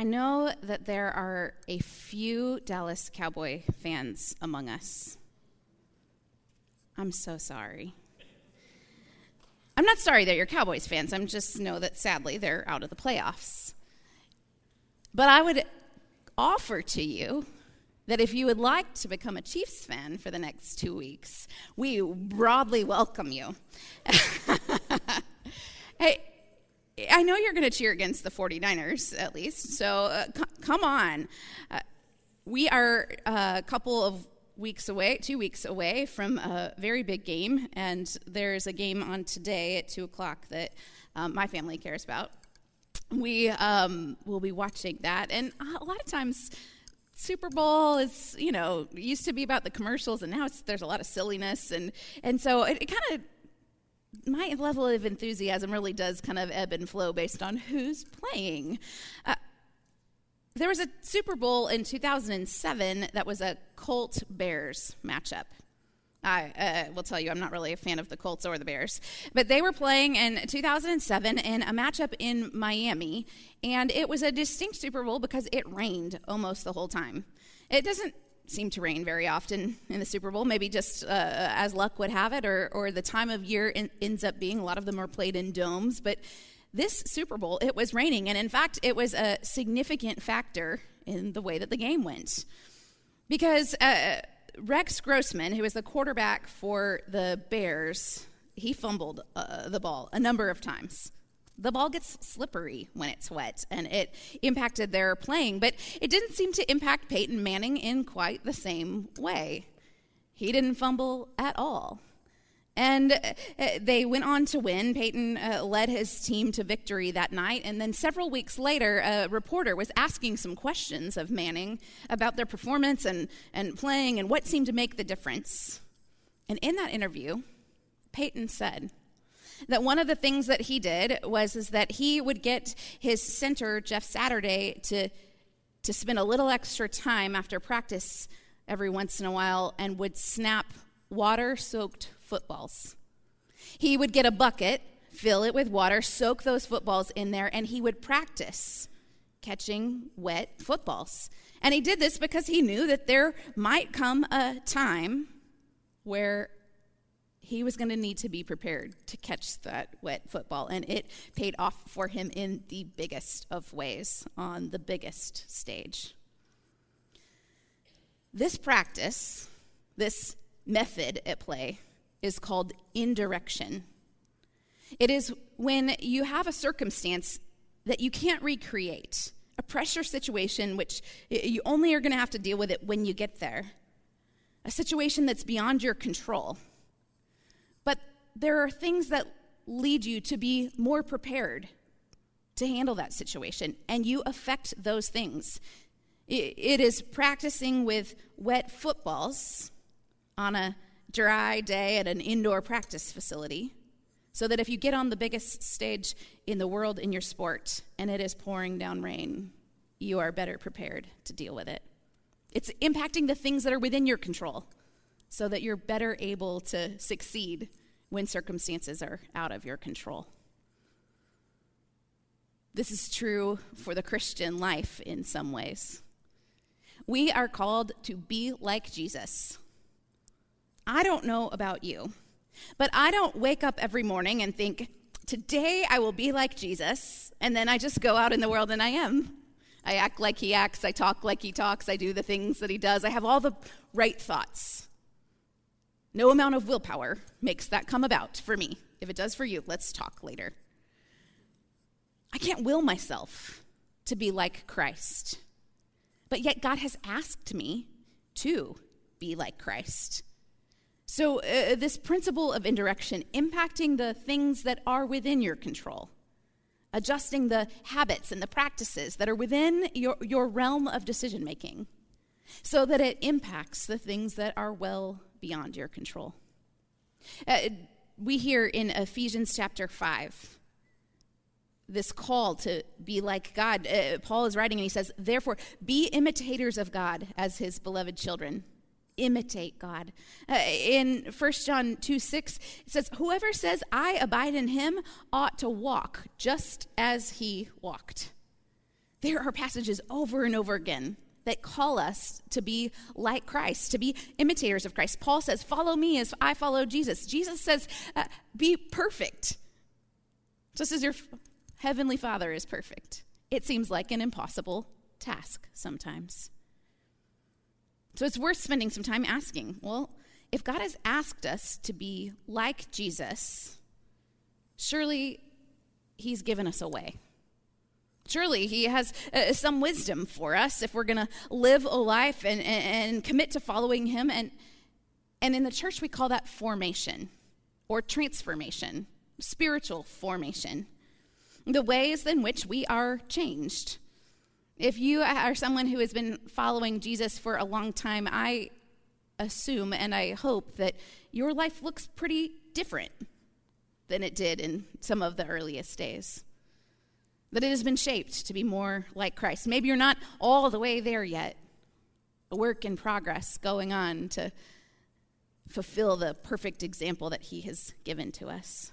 I know that there are a few Dallas Cowboy fans among us. I'm so sorry. I'm not sorry that you're Cowboys fans. I'm just know that sadly they're out of the playoffs. But I would offer to you that if you would like to become a Chiefs fan for the next two weeks, we broadly welcome you. hey, I know you're going to cheer against the 49ers, at least, so uh, c- come on. Uh, we are a couple of weeks away, two weeks away from a very big game, and there's a game on today at 2 o'clock that um, my family cares about. We um, will be watching that, and a lot of times, Super Bowl is, you know, used to be about the commercials, and now there's a lot of silliness, and and so it, it kind of my level of enthusiasm really does kind of ebb and flow based on who's playing. Uh, there was a Super Bowl in 2007 that was a Colt Bears matchup. I uh, will tell you, I'm not really a fan of the Colts or the Bears. But they were playing in 2007 in a matchup in Miami, and it was a distinct Super Bowl because it rained almost the whole time. It doesn't seem to rain very often in the Super Bowl, maybe just uh, as luck would have it, or, or the time of year in, ends up being. A lot of them are played in domes, but this Super Bowl, it was raining, and in fact, it was a significant factor in the way that the game went. Because uh, Rex Grossman, who was the quarterback for the Bears, he fumbled uh, the ball a number of times. The ball gets slippery when it's wet, and it impacted their playing, but it didn't seem to impact Peyton Manning in quite the same way. He didn't fumble at all. And uh, they went on to win. Peyton uh, led his team to victory that night. And then several weeks later, a reporter was asking some questions of Manning about their performance and, and playing and what seemed to make the difference. And in that interview, Peyton said that one of the things that he did was is that he would get his center, Jeff Saturday, to, to spend a little extra time after practice every once in a while and would snap water soaked footballs. He would get a bucket, fill it with water, soak those footballs in there, and he would practice catching wet footballs. And he did this because he knew that there might come a time where he was going to need to be prepared to catch that wet football. And it paid off for him in the biggest of ways on the biggest stage. This practice, this method at play, is called indirection. It is when you have a circumstance that you can't recreate, a pressure situation which you only are going to have to deal with it when you get there, a situation that's beyond your control. There are things that lead you to be more prepared to handle that situation, and you affect those things. It is practicing with wet footballs on a dry day at an indoor practice facility so that if you get on the biggest stage in the world in your sport and it is pouring down rain, you are better prepared to deal with it. It's impacting the things that are within your control so that you're better able to succeed when circumstances are out of your control. This is true for the Christian life in some ways. We are called to be like Jesus. I don't know about you, but I don't wake up every morning and think, today I will be like Jesus, and then I just go out in the world and I am. I act like he acts, I talk like he talks, I do the things that he does, I have all the right thoughts. No amount of willpower makes that come about for me. If it does for you, let's talk later. I can't will myself to be like Christ. But yet, God has asked me to be like Christ. So, uh, this principle of indirection, impacting the things that are within your control, adjusting the habits and the practices that are within your, your realm of decision making, so that it impacts the things that are well beyond your control. Uh, we hear in Ephesians chapter 5 this call to be like God. Uh, Paul is writing and he says, Therefore, be imitators of God as his beloved children imitate God. Uh, in 1 John 2 6, it says, Whoever says, I abide in him, ought to walk just as he walked. There are passages over and over again that call us to be like Christ, to be imitators of Christ. Paul says, Follow me as I follow Jesus. Jesus says, uh, Be perfect, just as your heavenly Father is perfect. It seems like an impossible task sometimes. So it's worth spending some time asking well, if God has asked us to be like Jesus, surely He's given us a way. Surely he has uh, some wisdom for us if we're going to live a life and, and, and commit to following him. And, and in the church, we call that formation or transformation, spiritual formation, the ways in which we are changed. If you are someone who has been following Jesus for a long time, I assume and I hope that your life looks pretty different than it did in some of the earliest days that it has been shaped to be more like Christ. Maybe you're not all the way there yet, a work in progress going on to fulfill the perfect example that He has given to us.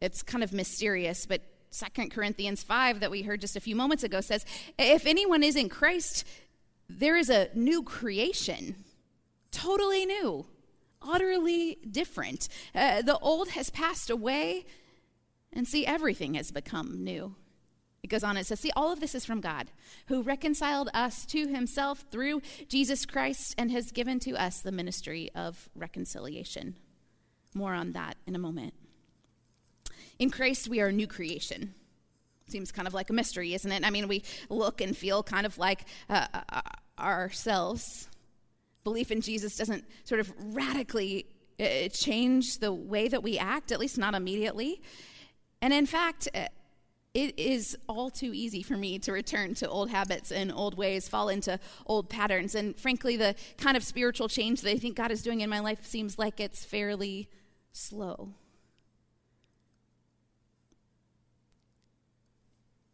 It's kind of mysterious, but Second Corinthians 5 that we heard just a few moments ago says, If anyone is in Christ, there is a new creation, totally new, utterly different. Uh, the old has passed away and see, everything has become new. It goes on, it says, See, all of this is from God, who reconciled us to himself through Jesus Christ and has given to us the ministry of reconciliation. More on that in a moment. In Christ, we are a new creation. Seems kind of like a mystery, isn't it? I mean, we look and feel kind of like uh, uh, ourselves. Belief in Jesus doesn't sort of radically uh, change the way that we act, at least not immediately. And in fact, uh, it is all too easy for me to return to old habits and old ways, fall into old patterns. And frankly, the kind of spiritual change that I think God is doing in my life seems like it's fairly slow.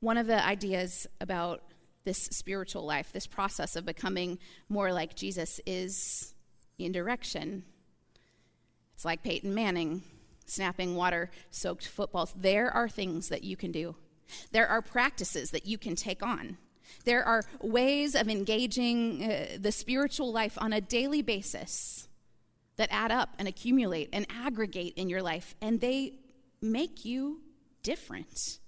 One of the ideas about this spiritual life, this process of becoming more like Jesus, is indirection. It's like Peyton Manning snapping water soaked footballs. There are things that you can do, there are practices that you can take on. There are ways of engaging uh, the spiritual life on a daily basis that add up and accumulate and aggregate in your life, and they make you different.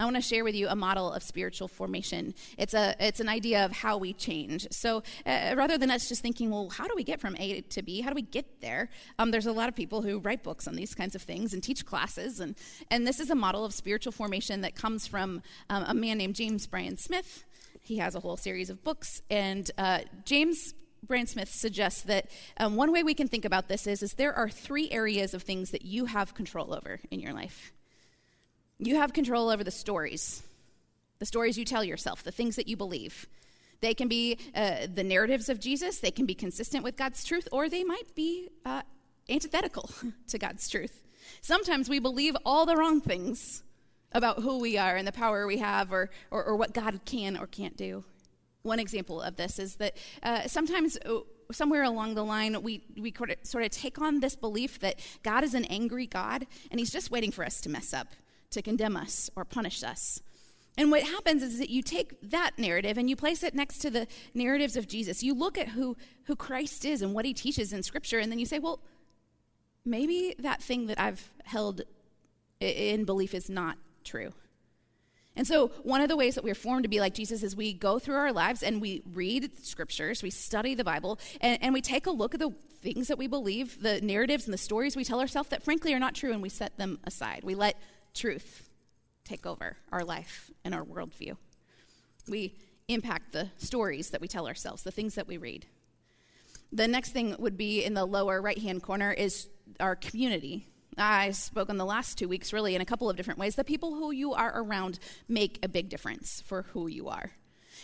I want to share with you a model of spiritual formation. It's, a, it's an idea of how we change. So uh, rather than us just thinking, well, how do we get from A to B? How do we get there? Um, there's a lot of people who write books on these kinds of things and teach classes. And, and this is a model of spiritual formation that comes from um, a man named James Bryan Smith. He has a whole series of books. And uh, James Bryan Smith suggests that um, one way we can think about this is, is there are three areas of things that you have control over in your life. You have control over the stories, the stories you tell yourself, the things that you believe. They can be uh, the narratives of Jesus, they can be consistent with God's truth, or they might be uh, antithetical to God's truth. Sometimes we believe all the wrong things about who we are and the power we have or, or, or what God can or can't do. One example of this is that uh, sometimes uh, somewhere along the line, we, we sort of take on this belief that God is an angry God and he's just waiting for us to mess up to condemn us or punish us. And what happens is that you take that narrative and you place it next to the narratives of Jesus. You look at who, who Christ is and what he teaches in Scripture, and then you say, well, maybe that thing that I've held in belief is not true. And so, one of the ways that we're formed to be like Jesus is we go through our lives and we read scriptures, we study the Bible, and, and we take a look at the things that we believe, the narratives and the stories we tell ourselves that frankly are not true, and we set them aside. We let truth take over our life and our worldview. We impact the stories that we tell ourselves, the things that we read. The next thing would be in the lower right hand corner is our community. I spoke in the last two weeks, really, in a couple of different ways. The people who you are around make a big difference for who you are.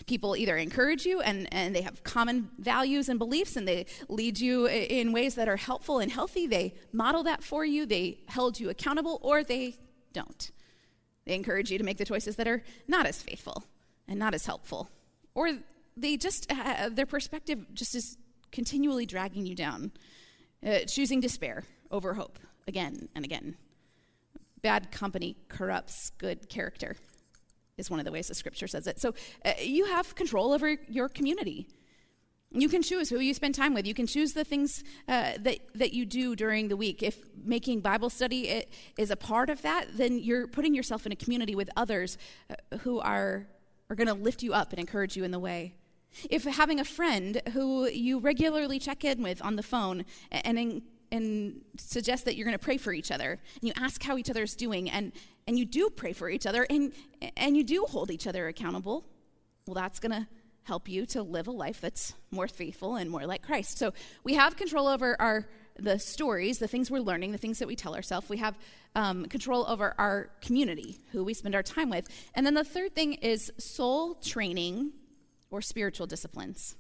People either encourage you and, and they have common values and beliefs and they lead you in ways that are helpful and healthy. They model that for you, they held you accountable, or they don't. They encourage you to make the choices that are not as faithful and not as helpful. Or they just, uh, their perspective just is continually dragging you down, uh, choosing despair over hope again and again. Bad company corrupts good character. is one of the ways the scripture says it. So uh, you have control over your community. You can choose who you spend time with. You can choose the things uh, that, that you do during the week. If making Bible study is a part of that, then you're putting yourself in a community with others uh, who are, are going to lift you up and encourage you in the way. If having a friend who you regularly check in with on the phone and, and, and suggest that you're going to pray for each other, and you ask how each other is doing, and, and you do pray for each other, and, and you do hold each other accountable, well, that's going to help you to live a life that's more faithful and more like Christ. So we have control over our the stories, the things we're learning, the things that we tell ourselves. We have um, control over our community, who we spend our time with. And then the third thing is soul training or spiritual disciplines.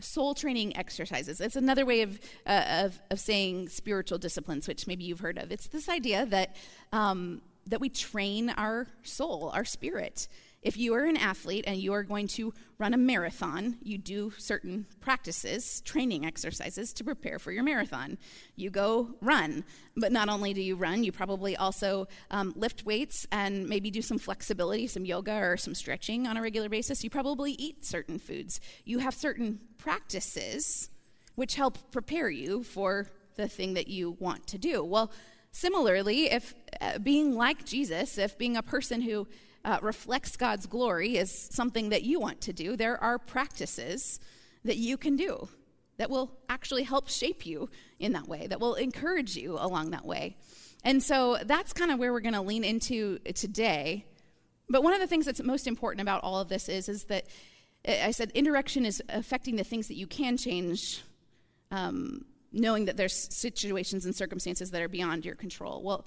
Soul training exercises. It's another way of, uh, of, of, saying spiritual disciplines, which maybe you've heard of. It's this idea that, um, that we train our soul, our spirit. If you are an athlete and you are going to run a marathon, you do certain practices, training exercises to prepare for your marathon. You go run, but not only do you run, you probably also um, lift weights and maybe do some flexibility, some yoga or some stretching on a regular basis. You probably eat certain foods. You have certain practices which help prepare you for the thing that you want to do. Well, similarly, if uh, being like Jesus, if being a person who uh, reflects God's glory is something that you want to do, there are practices that you can do that will actually help shape you in that way, that will encourage you along that way. And so that's kind of where we're going to lean into today. But one of the things that's most important about all of this is, is that I said indirection is affecting the things that you can change, um, knowing that there's situations and circumstances that are beyond your control. Well,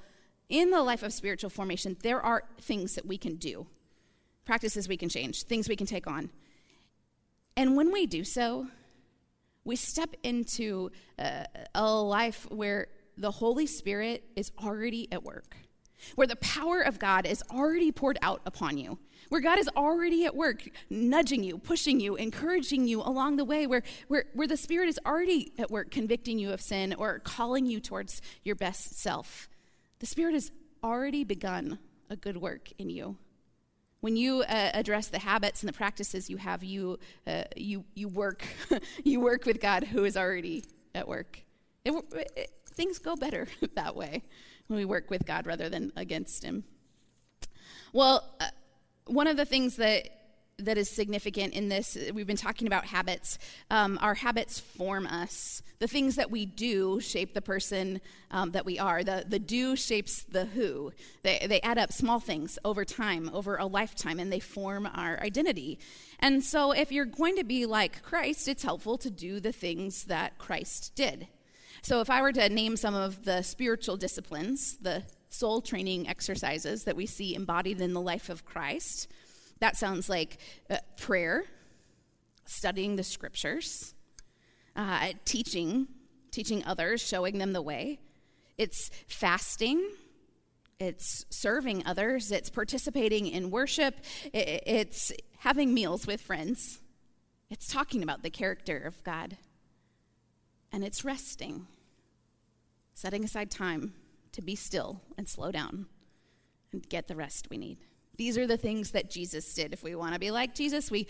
in the life of spiritual formation, there are things that we can do, practices we can change, things we can take on. And when we do so, we step into a, a life where the Holy Spirit is already at work, where the power of God is already poured out upon you, where God is already at work, nudging you, pushing you, encouraging you along the way, where, where, where the Spirit is already at work, convicting you of sin or calling you towards your best self. The Spirit has already begun a good work in you. When you uh, address the habits and the practices you have, you, uh, you, you, work, you work with God who is already at work. It, it, things go better that way when we work with God rather than against Him. Well, uh, one of the things that that is significant in this. We've been talking about habits. Um, our habits form us. The things that we do shape the person um, that we are. The, the do shapes the who. They, they add up small things over time, over a lifetime, and they form our identity. And so, if you're going to be like Christ, it's helpful to do the things that Christ did. So, if I were to name some of the spiritual disciplines, the soul training exercises that we see embodied in the life of Christ, that sounds like uh, prayer, studying the scriptures, uh, teaching, teaching others, showing them the way. It's fasting. It's serving others. It's participating in worship. It's having meals with friends. It's talking about the character of God. And it's resting, setting aside time to be still and slow down and get the rest we need. These are the things that Jesus did. If we want to be like Jesus, we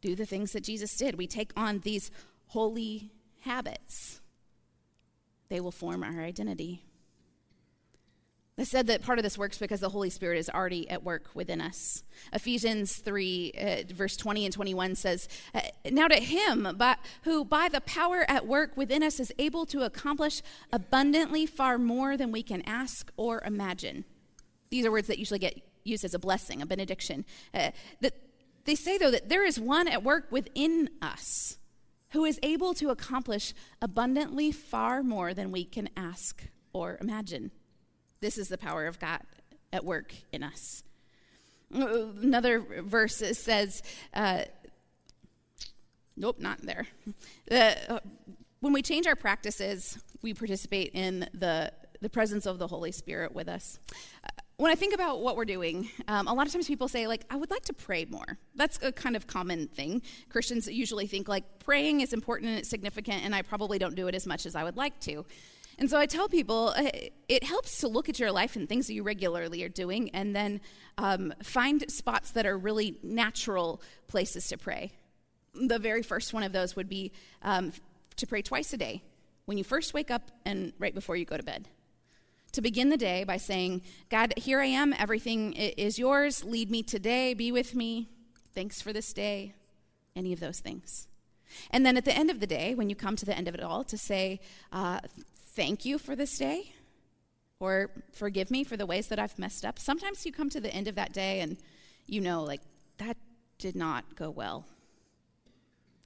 do the things that Jesus did. We take on these holy habits, they will form our identity. I said that part of this works because the Holy Spirit is already at work within us. Ephesians 3, uh, verse 20 and 21 says, uh, Now to him but, who by the power at work within us is able to accomplish abundantly far more than we can ask or imagine. These are words that usually get used as a blessing, a benediction. Uh, that they say, though, that there is one at work within us who is able to accomplish abundantly far more than we can ask or imagine. This is the power of God at work in us. Another verse says, uh, nope, not there. Uh, when we change our practices, we participate in the, the presence of the Holy Spirit with us when I think about what we're doing, um, a lot of times people say, like, I would like to pray more. That's a kind of common thing. Christians usually think, like, praying is important and it's significant, and I probably don't do it as much as I would like to. And so I tell people uh, it helps to look at your life and things that you regularly are doing and then um, find spots that are really natural places to pray. The very first one of those would be um, to pray twice a day when you first wake up and right before you go to bed. To begin the day by saying, God, here I am, everything is yours, lead me today, be with me, thanks for this day, any of those things. And then at the end of the day, when you come to the end of it all, to say, uh, thank you for this day, or forgive me for the ways that I've messed up. Sometimes you come to the end of that day and you know, like, that did not go well.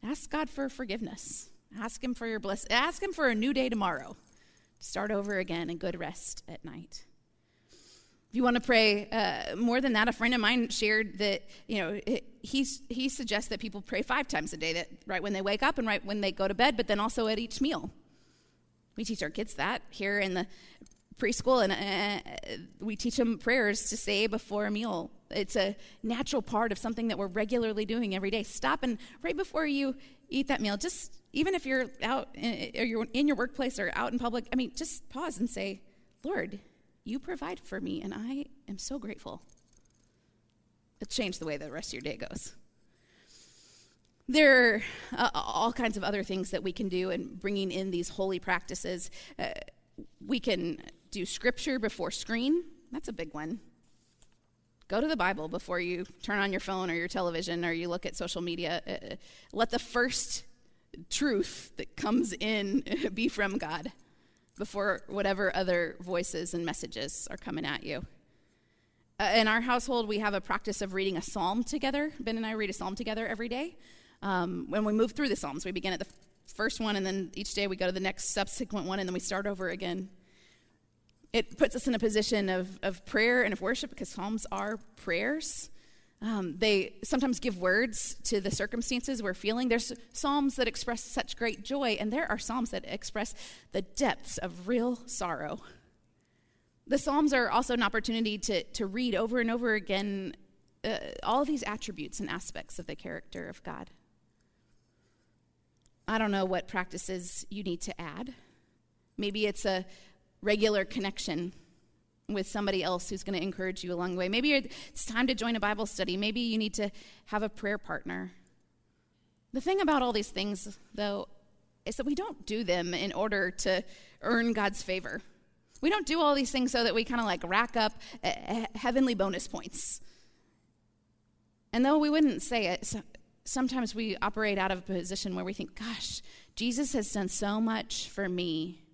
Ask God for forgiveness. Ask Him for your bliss. Ask Him for a new day tomorrow. Start over again and good rest at night. If you want to pray uh, more than that, a friend of mine shared that you know he he suggests that people pray five times a day, that right when they wake up and right when they go to bed, but then also at each meal. We teach our kids that here in the preschool, and uh, we teach them prayers to say before a meal. It's a natural part of something that we're regularly doing every day. Stop and right before you eat that meal, just even if you're out in, or you're in your workplace or out in public, I mean, just pause and say, Lord, you provide for me, and I am so grateful. It'll change the way the rest of your day goes. There are uh, all kinds of other things that we can do in bringing in these holy practices. Uh, we can do scripture before screen. That's a big one. Go to the Bible before you turn on your phone or your television or you look at social media. Uh, let the first truth that comes in be from God before whatever other voices and messages are coming at you. Uh, in our household, we have a practice of reading a psalm together. Ben and I read a psalm together every day. Um, when we move through the psalms, we begin at the first one, and then each day we go to the next subsequent one, and then we start over again. It puts us in a position of, of prayer and of worship because psalms are prayers. Um, they sometimes give words to the circumstances we're feeling. There's psalms that express such great joy, and there are psalms that express the depths of real sorrow. The psalms are also an opportunity to, to read over and over again uh, all these attributes and aspects of the character of God. I don't know what practices you need to add. Maybe it's a regular connection with somebody else who's going to encourage you along the way. Maybe it's time to join a Bible study. Maybe you need to have a prayer partner. The thing about all these things, though, is that we don't do them in order to earn God's favor. We don't do all these things so that we kind of like rack up uh, heavenly bonus points. And though we wouldn't say it, sometimes we operate out of a position where we think, gosh, Jesus has done so much for me.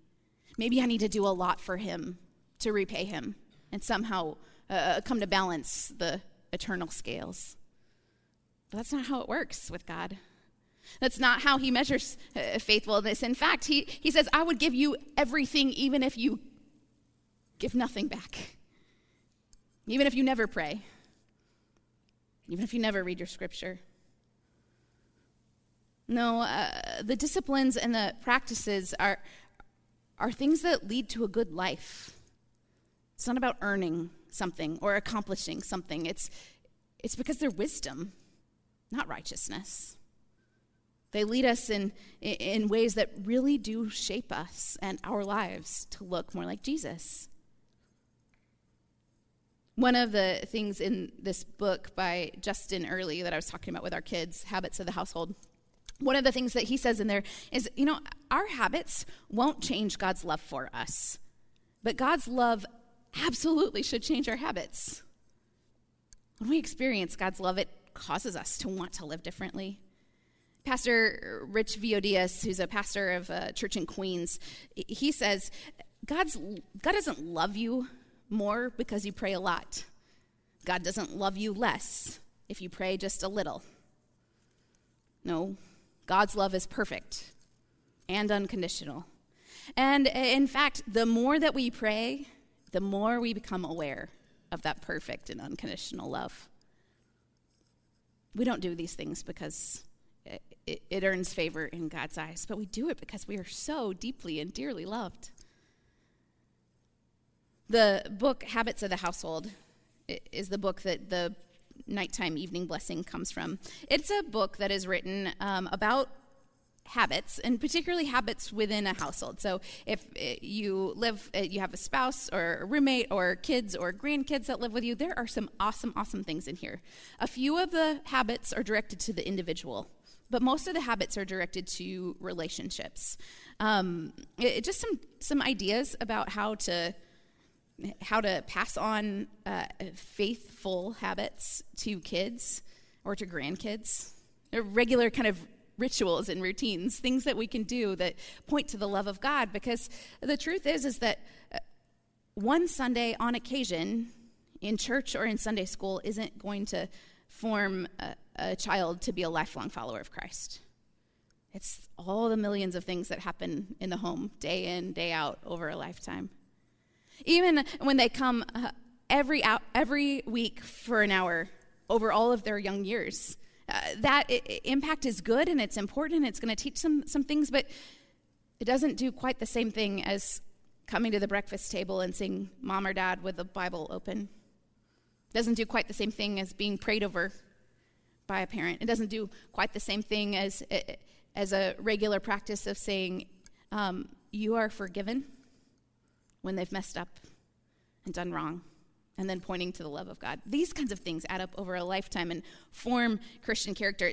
Maybe I need to do a lot for him to repay him and somehow uh, uh, come to balance the eternal scales. But that's not how it works with God. That's not how he measures uh, faithfulness. In fact, he, he says, I would give you everything even if you give nothing back. Even if you never pray. Even if you never read your scripture. No, uh, the disciplines and the practices are, are things that lead to a good life. It's not about earning something or accomplishing something. It's, it's because they're wisdom, not righteousness. They lead us in, in ways that really do shape us and our lives to look more like Jesus. One of the things in this book by Justin Earley that I was talking about with our kids, Habits of the Household, one of the things that he says in there is, you know, our habits won't change God's love for us, but God's love absolutely should change our habits. When we experience God's love, it causes us to want to live differently. Pastor Rich Villodas, who's a pastor of a church in Queens, he says, God's, God doesn't love you more because you pray a lot. God doesn't love you less if you pray just a little. No, God's love is perfect and unconditional. And in fact, the more that we pray, the more we become aware of that perfect and unconditional love. We don't do these things because it, it, it, earns favor in God's eyes, but we do it because we are so deeply and dearly loved. The book Habits of the Household is the book that the nighttime evening blessing comes from. It's a book that is written um, about habits, and particularly habits within a household. So, if uh, you live, uh, you have a spouse or a roommate or kids or grandkids that live with you, there are some awesome, awesome things in here. A few of the habits are directed to the individual, but most of the habits are directed to relationships. Um, it, just some some ideas about how to how to pass on uh, faithful habits to kids or to grandkids. a Regular kind of rituals and routines, things that we can do that point to the love of God. Because the truth is, is that uh, one Sunday on occasion in church or in Sunday school isn't going to form a, a child to be a lifelong follower of Christ. It's all the millions of things that happen in the home, day in, day out, over a lifetime. Even when they come uh, every, out, every week for an hour over all of their young years, uh, that I- impact is good and it's important and it's going to teach them some things, but it doesn't do quite the same thing as coming to the breakfast table and seeing mom or dad with the Bible open. It doesn't do quite the same thing as being prayed over by a parent. It doesn't do quite the same thing as, as a regular practice of saying, um, You are forgiven when they've messed up and done wrong and then pointing to the love of God. These kinds of things add up over a lifetime and form Christian character.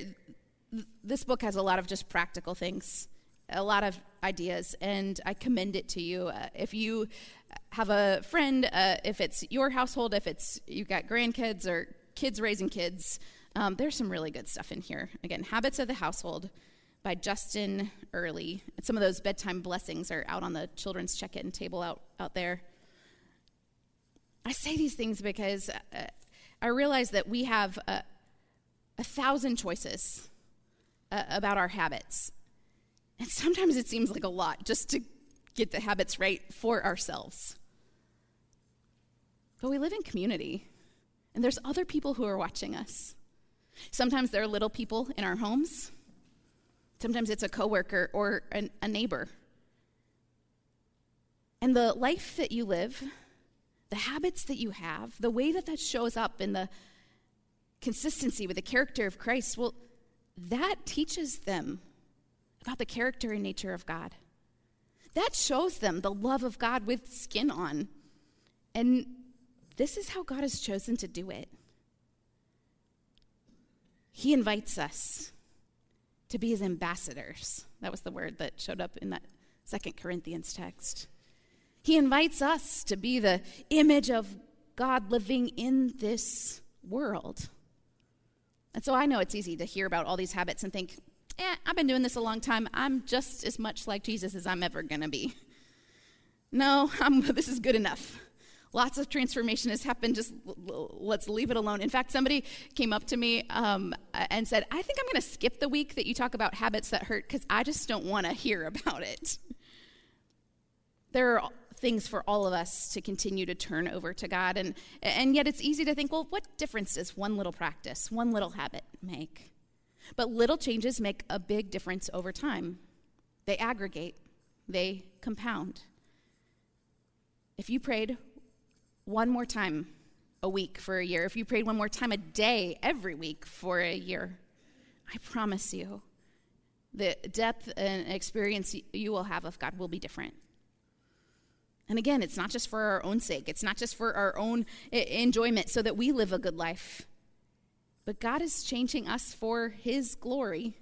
This book has a lot of just practical things, a lot of ideas, and I commend it to you. Uh, if you have a friend, uh, if it's your household, if it's you've got grandkids or kids raising kids, um, there's some really good stuff in here. Again, Habits of the Household by Justin Earley. some of those bedtime blessings are out on the children's check-in table out, out there. I say these things because uh, I realize that we have a, a thousand choices uh, about our habits. And sometimes it seems like a lot just to get the habits right for ourselves. But we live in community, and there's other people who are watching us. Sometimes there are little people in our homes. Sometimes it's a coworker or an, a neighbor. And the life that you live the habits that you have, the way that that shows up in the consistency with the character of Christ, well, that teaches them about the character and nature of God. That shows them the love of God with skin on. And this is how God has chosen to do it. He invites us to be his ambassadors. That was the word that showed up in that Second Corinthians text. He invites us to be the image of God living in this world. And so I know it's easy to hear about all these habits and think, eh, I've been doing this a long time. I'm just as much like Jesus as I'm ever going to be. No, I'm, this is good enough. Lots of transformation has happened. Just let's leave it alone. In fact, somebody came up to me um, and said, I think I'm going to skip the week that you talk about habits that hurt because I just don't want to hear about it. There are things for all of us to continue to turn over to God. And, and yet it's easy to think, well, what difference does one little practice, one little habit make? But little changes make a big difference over time. They aggregate, they compound. If you prayed one more time a week for a year, if you prayed one more time a day every week for a year, I promise you, the depth and experience you will have of God will be different. And again, it's not just for our own sake, it's not just for our own eh, enjoyment so that we live a good life. But God is changing us for His glory.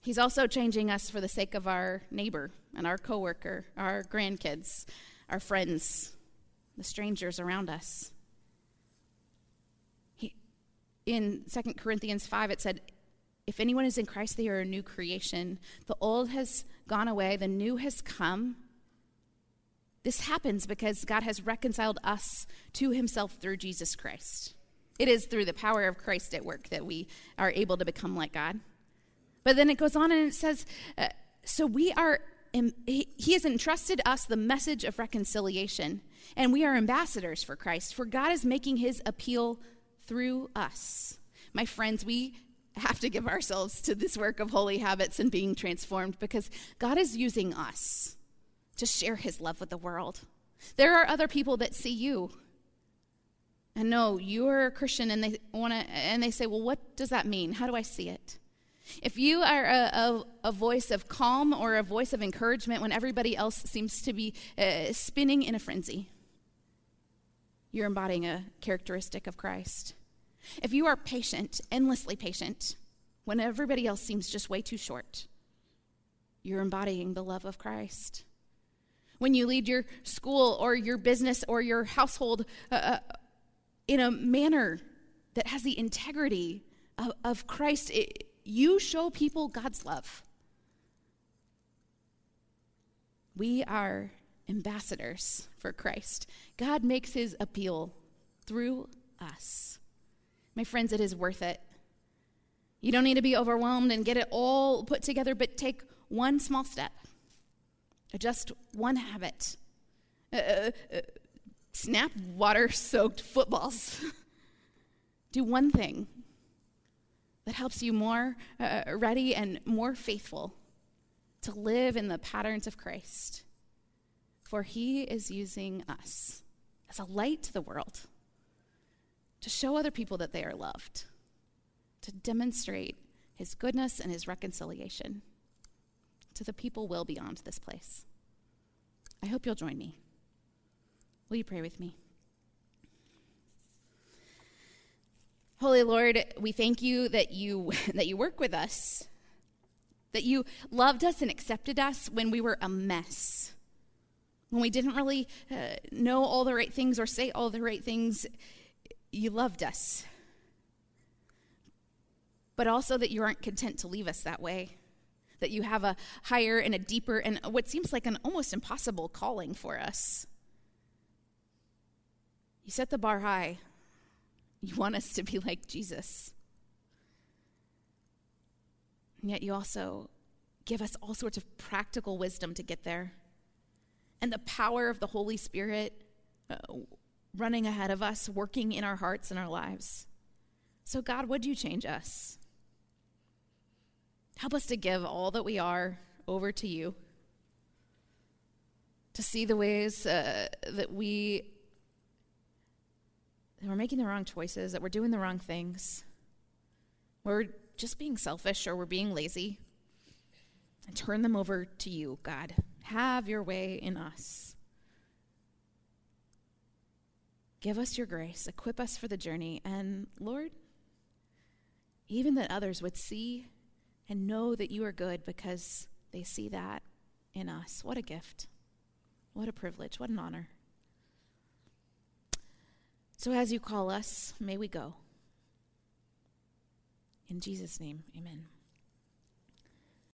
He's also changing us for the sake of our neighbor and our coworker, our grandkids, our friends, the strangers around us. He, in 2 Corinthians 5, it said, If anyone is in Christ, they are a new creation. The old has gone away, the new has come. This happens because God has reconciled us to himself through Jesus Christ. It is through the power of Christ at work that we are able to become like God. But then it goes on and it says, uh, so we are, he, he has entrusted us the message of reconciliation, and we are ambassadors for Christ, for God is making his appeal through us. My friends, we have to give ourselves to this work of holy habits and being transformed because God is using us to share his love with the world. There are other people that see you and know you're a Christian and they want to and they say, "Well, what does that mean? How do I see it?" If you are a, a, a, voice of calm or a voice of encouragement when everybody else seems to be uh, spinning in a frenzy, you're embodying a characteristic of Christ. If you are patient, endlessly patient, when everybody else seems just way too short, you're embodying the love of Christ. When you lead your school or your business or your household uh, uh in a manner that has the integrity of, of Christ, it, you show people God's love. We are ambassadors for Christ. God makes his appeal through us. My friends, it is worth it. You don't need to be overwhelmed and get it all put together, but take one small step, just one habit. Uh, uh, uh snap water soaked footballs. Do one thing that helps you more uh, ready and more faithful to live in the patterns of Christ. For he is using us as a light to the world to show other people that they are loved, to demonstrate his goodness and his reconciliation to the people will be beyond this place. I hope you'll join me. Will you pray with me? Holy Lord, we thank you that you that you work with us. That you loved us and accepted us when we were a mess. When we didn't really uh, know all the right things or say all the right things, you loved us. But also that you aren't content to leave us that way. That you have a higher and a deeper and what seems like an almost impossible calling for us. You set the bar high you want us to be like Jesus. And yet you also give us all sorts of practical wisdom to get there. And the power of the Holy Spirit uh, running ahead of us, working in our hearts and our lives. So, God, would you change us? Help us to give all that we are over to you, to see the ways uh, that we that we're making the wrong choices, that we're doing the wrong things. We're just being selfish or we're being lazy. And turn them over to you, God. Have your way in us. Give us your grace, equip us for the journey, and Lord, even that others would see and know that you are good because they see that in us. What a gift. What a privilege. What an honor. So as you call us, may we go. In Jesus' name, amen.